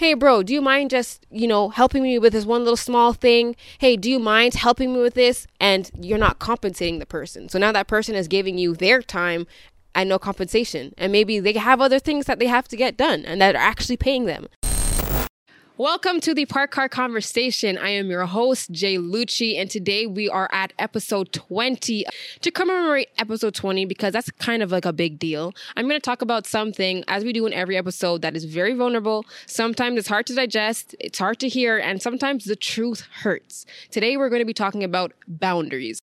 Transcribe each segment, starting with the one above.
hey, bro, do you mind just, you know, helping me with this one little small thing? Hey, do you mind helping me with this? And you're not compensating the person. So now that person is giving you their time and no compensation. And maybe they have other things that they have to get done and that are actually paying them. Welcome to the Parked Car Conversation. I am your host, Jay Lucci, and today we are at episode 20. To commemorate episode 20, because that's kind of like a big deal, I'm going to talk about something, as we do in every episode, that is very vulnerable. Sometimes it's hard to digest, it's hard to hear, and sometimes the truth hurts. Today we're going to be talking about boundaries.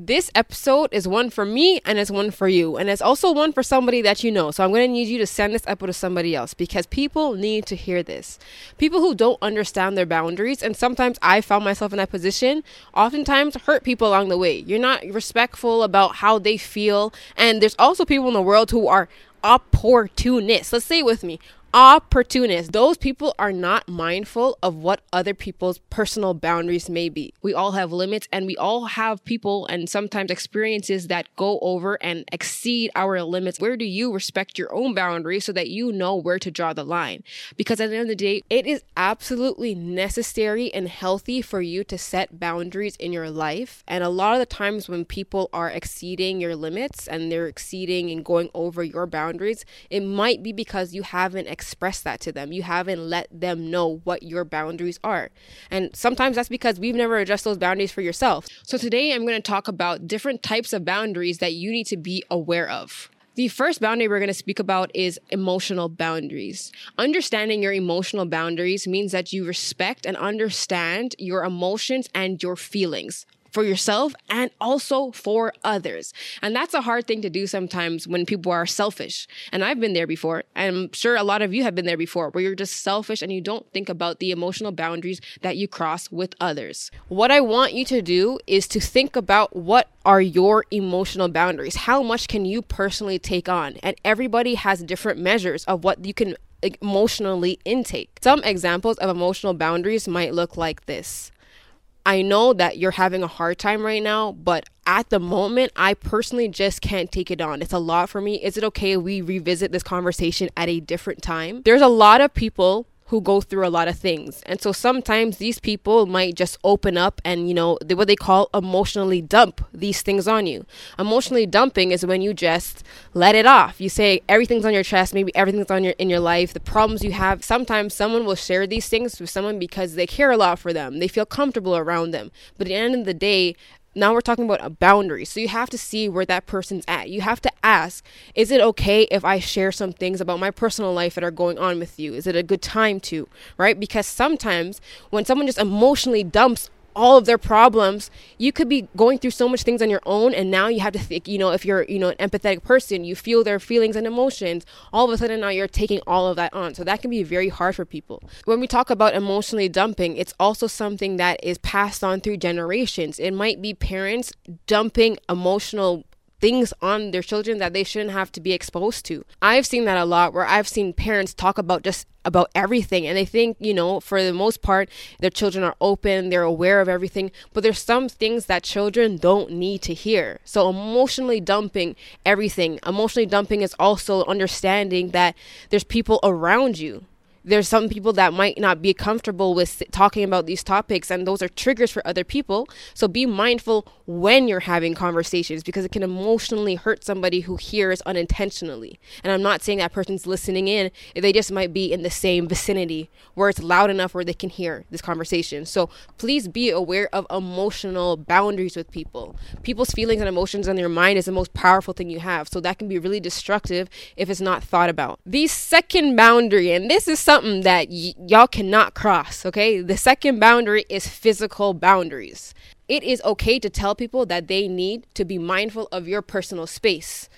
This episode is one for me and it's one for you. And it's also one for somebody that you know. So I'm going to need you to send this episode to somebody else because people need to hear this. People who don't understand their boundaries, and sometimes I found myself in that position, oftentimes hurt people along the way. You're not respectful about how they feel. And there's also people in the world who are opportunists. Let's say it with me opportunists. Those people are not mindful of what other people's personal boundaries may be. We all have limits and we all have people and sometimes experiences that go over and exceed our limits. Where do you respect your own boundaries so that you know where to draw the line? Because at the end of the day, it is absolutely necessary and healthy for you to set boundaries in your life. And a lot of the times when people are exceeding your limits and they're exceeding and going over your boundaries, it might be because you haven't express that to them. You haven't let them know what your boundaries are. And sometimes that's because we've never addressed those boundaries for yourself. So today I'm going to talk about different types of boundaries that you need to be aware of. The first boundary we're going to speak about is emotional boundaries. Understanding your emotional boundaries means that you respect and understand your emotions and your feelings for yourself and also for others. And that's a hard thing to do sometimes when people are selfish. And I've been there before. I'm sure a lot of you have been there before where you're just selfish and you don't think about the emotional boundaries that you cross with others. What I want you to do is to think about what are your emotional boundaries? How much can you personally take on? And everybody has different measures of what you can emotionally intake. Some examples of emotional boundaries might look like this. I know that you're having a hard time right now, but at the moment, I personally just can't take it on. It's a lot for me. Is it okay if we revisit this conversation at a different time? There's a lot of people who go through a lot of things. And so sometimes these people might just open up and, you know, what they call emotionally dump these things on you. Emotionally dumping is when you just let it off. You say everything's on your chest, maybe everything's on your in your life, the problems you have. Sometimes someone will share these things with someone because they care a lot for them. They feel comfortable around them. But at the end of the day, now we're talking about a boundary. So you have to see where that person's at. You have to ask, is it okay if I share some things about my personal life that are going on with you? Is it a good time to, right? Because sometimes when someone just emotionally dumps all of their problems you could be going through so much things on your own and now you have to think you know if you're you know an empathetic person you feel their feelings and emotions all of a sudden now you're taking all of that on. So that can be very hard for people. When we talk about emotionally dumping it's also something that is passed on through generations. It might be parents dumping emotional things on their children that they shouldn't have to be exposed to. I've seen that a lot where I've seen parents talk about just about everything and they think, you know, for the most part their children are open, they're aware of everything, but there's some things that children don't need to hear. So emotionally dumping everything. Emotionally dumping is also understanding that there's people around you there's some people that might not be comfortable with talking about these topics and those are triggers for other people. So be mindful when you're having conversations because it can emotionally hurt somebody who hears unintentionally. And i'm not saying that person's listening in eh, they just might be in the same vicinity where it's loud enough where they can hear this conversation. So please be aware of emotional boundaries with people. People's feelings and emotions on their mind is the most powerful thing you have. So that can be really destructive if it's not thought about. The second boundary and this is something something that y- y'all cannot cross, okay? The second boundary is physical boundaries. It is okay to tell people that they need to be mindful of your personal space.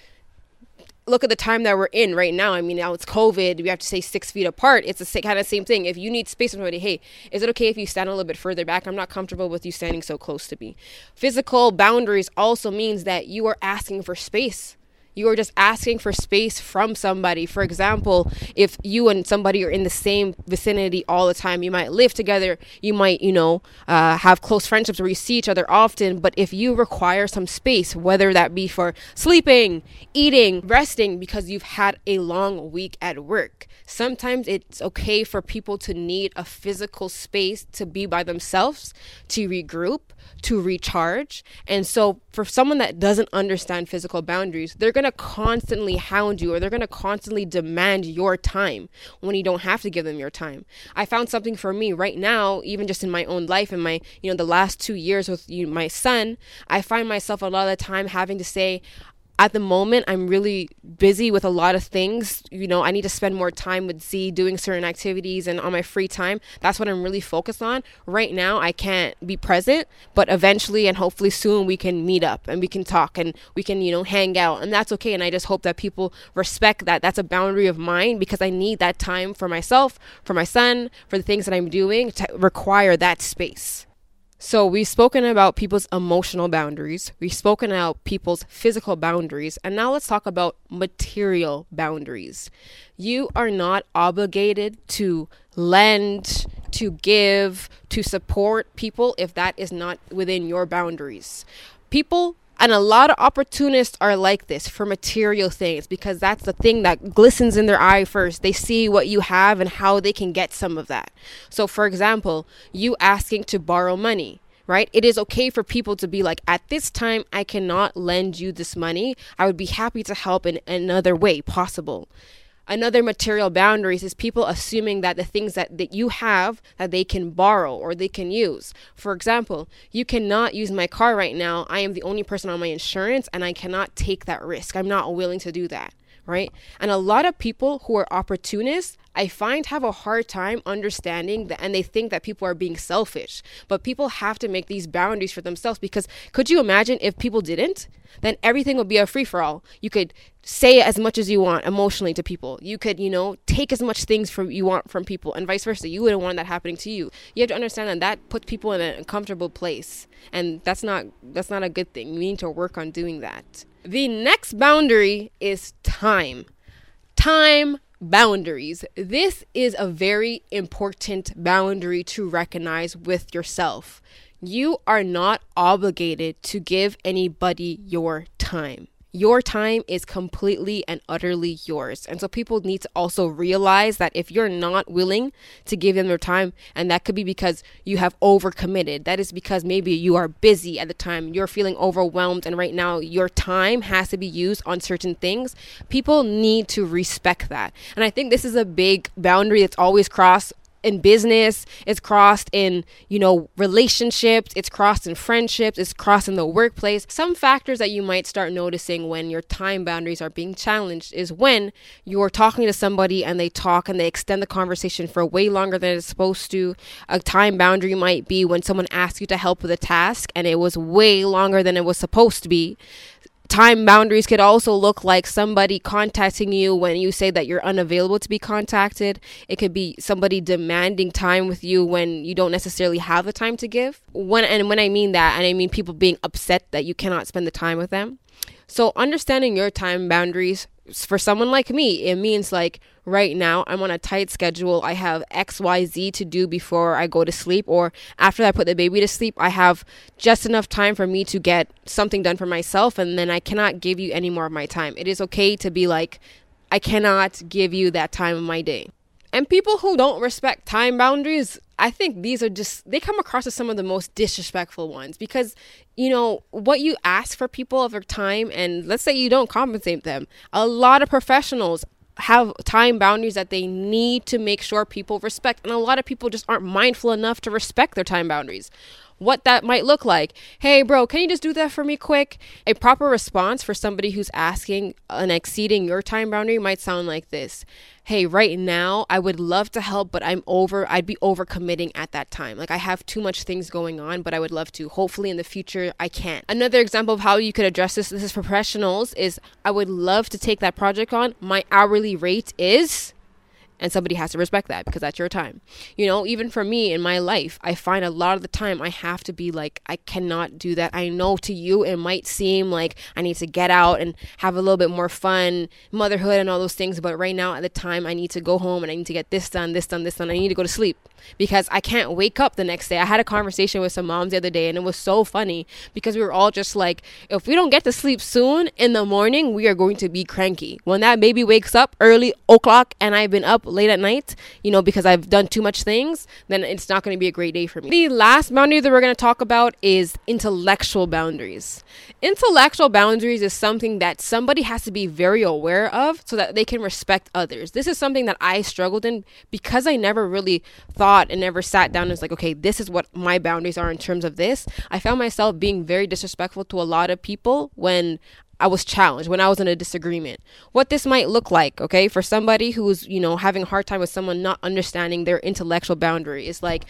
Look at the time that we're in right now. I mean, now it's COVID. We have to stay six feet apart. It's the kind of same thing. If you need space from somebody, hey, is it okay if you stand a little bit further back? I'm not comfortable with you standing so close to me. Physical boundaries also means that you are asking for space You are just asking for space from somebody. For example, if you and somebody are in the same vicinity all the time, you might live together, you might, you know, uh, have close friendships where you see each other often. But if you require some space, whether that be for sleeping, eating, resting, because you've had a long week at work, sometimes it's okay for people to need a physical space to be by themselves, to regroup, to recharge. And so, for someone that doesn't understand physical boundaries, they're going to constantly hound you or they're going to constantly demand your time when you don't have to give them your time. I found something for me right now, even just in my own life, in my, you know, the last two years with you, my son, I find myself a lot of the time having to say, at the moment i'm really busy with a lot of things. You know i need to spend more time with z doing certain activities and on my free time. That's what i'm really focused on. Right now i can't be present but eventually and hopefully soon we can meet up and we can talk and we can you know hang out. And that's okay. And i just hope that people respect that. That's a boundary of mine because i need that time for myself for my son for the things that i'm doing to require that space so, we've spoken about people's emotional boundaries, we've spoken about people's physical boundaries, and now let's talk about material boundaries. You are not obligated to lend, to give, to support people if that is not within your boundaries. People and a lot of opportunists are like this for material things because that's the thing that glistens in their eye first. They see what you have and how they can get some of that. So, for example, you asking to borrow money right? It is okay for people to be like, at this time, I cannot lend you this money. I would be happy to help in another way possible another material boundaries is people assuming that the things that, that you have that they can borrow or they can use. For example you cannot use my car right now. I am the only person on my insurance and i cannot take that risk. I'm not willing to do that right? And a lot of people who are opportunists I find have a hard time understanding that and they think that people are being selfish. But people have to make these boundaries for themselves because could you imagine if people didn't? Then everything would be a free for all. You could say as much as you want emotionally to people. You could, you know, take as much things from you want from people and vice versa. You wouldn't want that happening to you. You have to understand that that puts people in an uncomfortable place. And that's not that's not a good thing. We need to work on doing that. The next boundary is time. Time boundaries. This is a very important boundary to recognize with yourself. You are not obligated to give anybody your time. Your time is completely and utterly yours. And so people need to also realize that if you're not willing to give them their time, and that could be because you have overcommitted, that is because maybe you are busy at the time, you're feeling overwhelmed, and right now your time has to be used on certain things. People need to respect that. And I think this is a big boundary that's always crossed in business, it's crossed in, you know, relationships, it's crossed in friendships, it's crossed in the workplace. Some factors that you might start noticing when your time boundaries are being challenged is when you're talking to somebody and they talk and they extend the conversation for way longer than it's supposed to. A time boundary might be when someone asks you to help with a task and it was way longer than it was supposed to be time boundaries could also look like somebody contacting you when you say that you're unavailable to be contacted. It could be somebody demanding time with you when you don't necessarily have the time to give. When and when I mean that, and I mean people being upset that you cannot spend the time with them. So understanding your time boundaries for someone like me, it means like right now I'm on a tight schedule. I have XYZ to do before I go to sleep, or after I put the baby to sleep, I have just enough time for me to get something done for myself, and then I cannot give you any more of my time. It is okay to be like, I cannot give you that time of my day. And people who don't respect time boundaries, I think these are just, they come across as some of the most disrespectful ones because, you know, what you ask for people over time, and let's say you don't compensate them, a lot of professionals have time boundaries that they need to make sure people respect. And a lot of people just aren't mindful enough to respect their time boundaries what that might look like. Hey, bro, can you just do that for me quick? A proper response for somebody who's asking and exceeding your time boundary might sound like this Hey, right now, I would love to help, but I'm over, I'd be over committing at that time. Like, I have too much things going on, but I would love to. Hopefully, in the future, I can't. Another example of how you could address this, this is professionals, is I would love to take that project on. My hourly rate is and somebody has to respect that because that's your time. You know, even for me in my life, I find a lot of the time I have to be like, I cannot do that. I know to you it might seem like I need to get out and have a little bit more fun, motherhood and all those things, but right now at the time I need to go home and I need to get this done, this done, this done. I need to go to sleep because I can't wake up the next day. I had a conversation with some moms the other day and it was so funny because we were all just like, if we don't get to sleep soon in the morning, we are going to be cranky. When that baby wakes up early o'clock and I've been up late at night, you know, because I've done too much things, then it's not going to be a great day for me. The last boundary that we're going to talk about is intellectual boundaries. Intellectual boundaries is something that somebody has to be very aware of so that they can respect others. This is something that I struggled in because I never really thought and never sat down and was like, okay, this is what my boundaries are in terms of this. I found myself being very disrespectful to a lot of people when I was challenged when I was in a disagreement. What this might look like, okay, for somebody who's, you know, having a hard time with someone not understanding their intellectual boundary is like,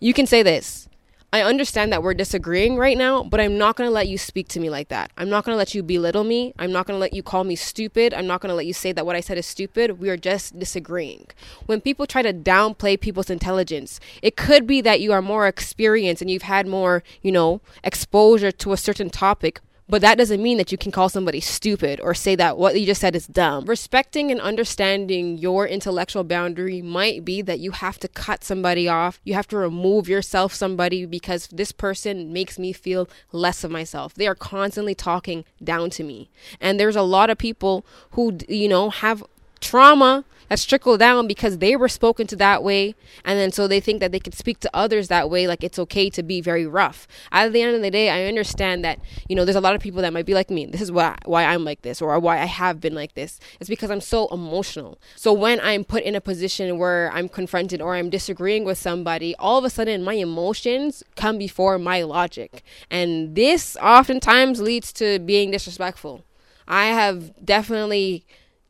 you can say this. I understand that we're disagreeing right now, but I'm not going to let you speak to me like that. I'm not going to let you belittle me. I'm not going to let you call me stupid. I'm not going to let you say that what I said is stupid. We are just disagreeing. When people try to downplay people's intelligence, it could be that you are more experienced and you've had more, you know, exposure to a certain topic, but that doesn't mean that you can call somebody stupid or say that what you just said is dumb. Respecting and understanding your intellectual boundary might be that you have to cut somebody off. You have to remove yourself somebody because this person makes me feel less of myself. They are constantly talking down to me. And there's a lot of people who, you know, have trauma that's trickled down because they were spoken to that way and then so they think that they can speak to others that way like it's okay to be very rough. At the end of the day i understand that you know there's a lot of people that might be like me. This is why why i'm like this or why i have been like this. It's because i'm so emotional. So when i'm put in a position where i'm confronted or i'm disagreeing with somebody all of a sudden my emotions come before my logic. And this oftentimes leads to being disrespectful. I have definitely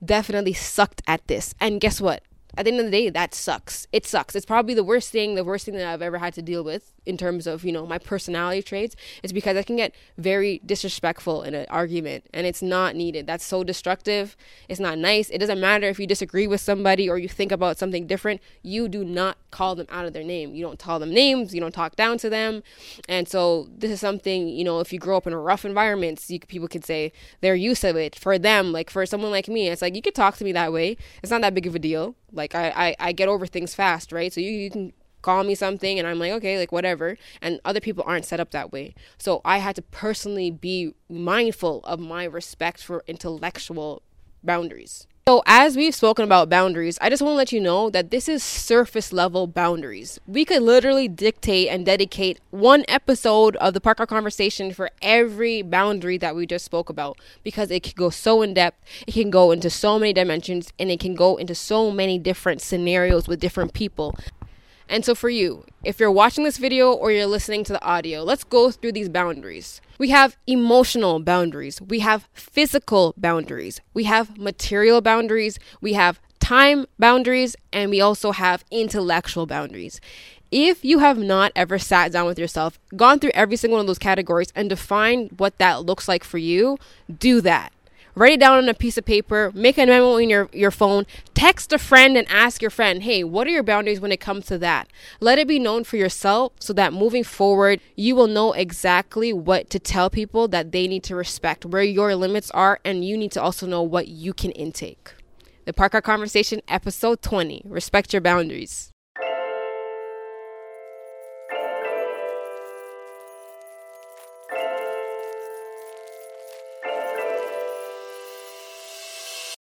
definitely sucked at this. And guess what? At the end of the day, that sucks. It sucks. It's probably the worst thing, the worst thing that I've ever had to deal with in terms of you know my personality traits is because I can get very disrespectful in an argument and it's not needed. That's so destructive. It's not nice. It doesn't matter if you disagree with somebody or you think about something different. You do not call them out of their name. You don't call them names. You don't talk down to them. And so this is something you know if you grow up in a rough environments, you, people could say they're used to it. For them, like for someone like me, it's like you could talk to me that way. It's not that big of a deal. Like I I, I get over things fast, right? So you you can call me something and I'm like, okay, like whatever. And other people aren't set up that way. So I had to personally be mindful of my respect for intellectual boundaries. So, as we've spoken about boundaries, I just want to let you know that this is surface level boundaries. We could literally dictate and dedicate one episode of the Parked Car Conversation for every boundary that we just spoke about because it can go so in depth, it can go into so many dimensions, and it can go into so many different scenarios with different people. And so, for you, if you're watching this video or you're listening to the audio, let's go through these boundaries. We have emotional boundaries, we have physical boundaries, we have material boundaries, we have time boundaries, and we also have intellectual boundaries. If you have not ever sat down with yourself, gone through every single one of those categories, and defined what that looks like for you, do that write it down on a piece of paper, make a memo in your, your phone, text a friend and ask your friend, hey, what are your boundaries when it comes to that? Let it be known for yourself so that moving forward, you will know exactly what to tell people that they need to respect, where your limits are, and you need to also know what you can intake. The Parked Car Conversation, episode 20 Respect Your Boundaries.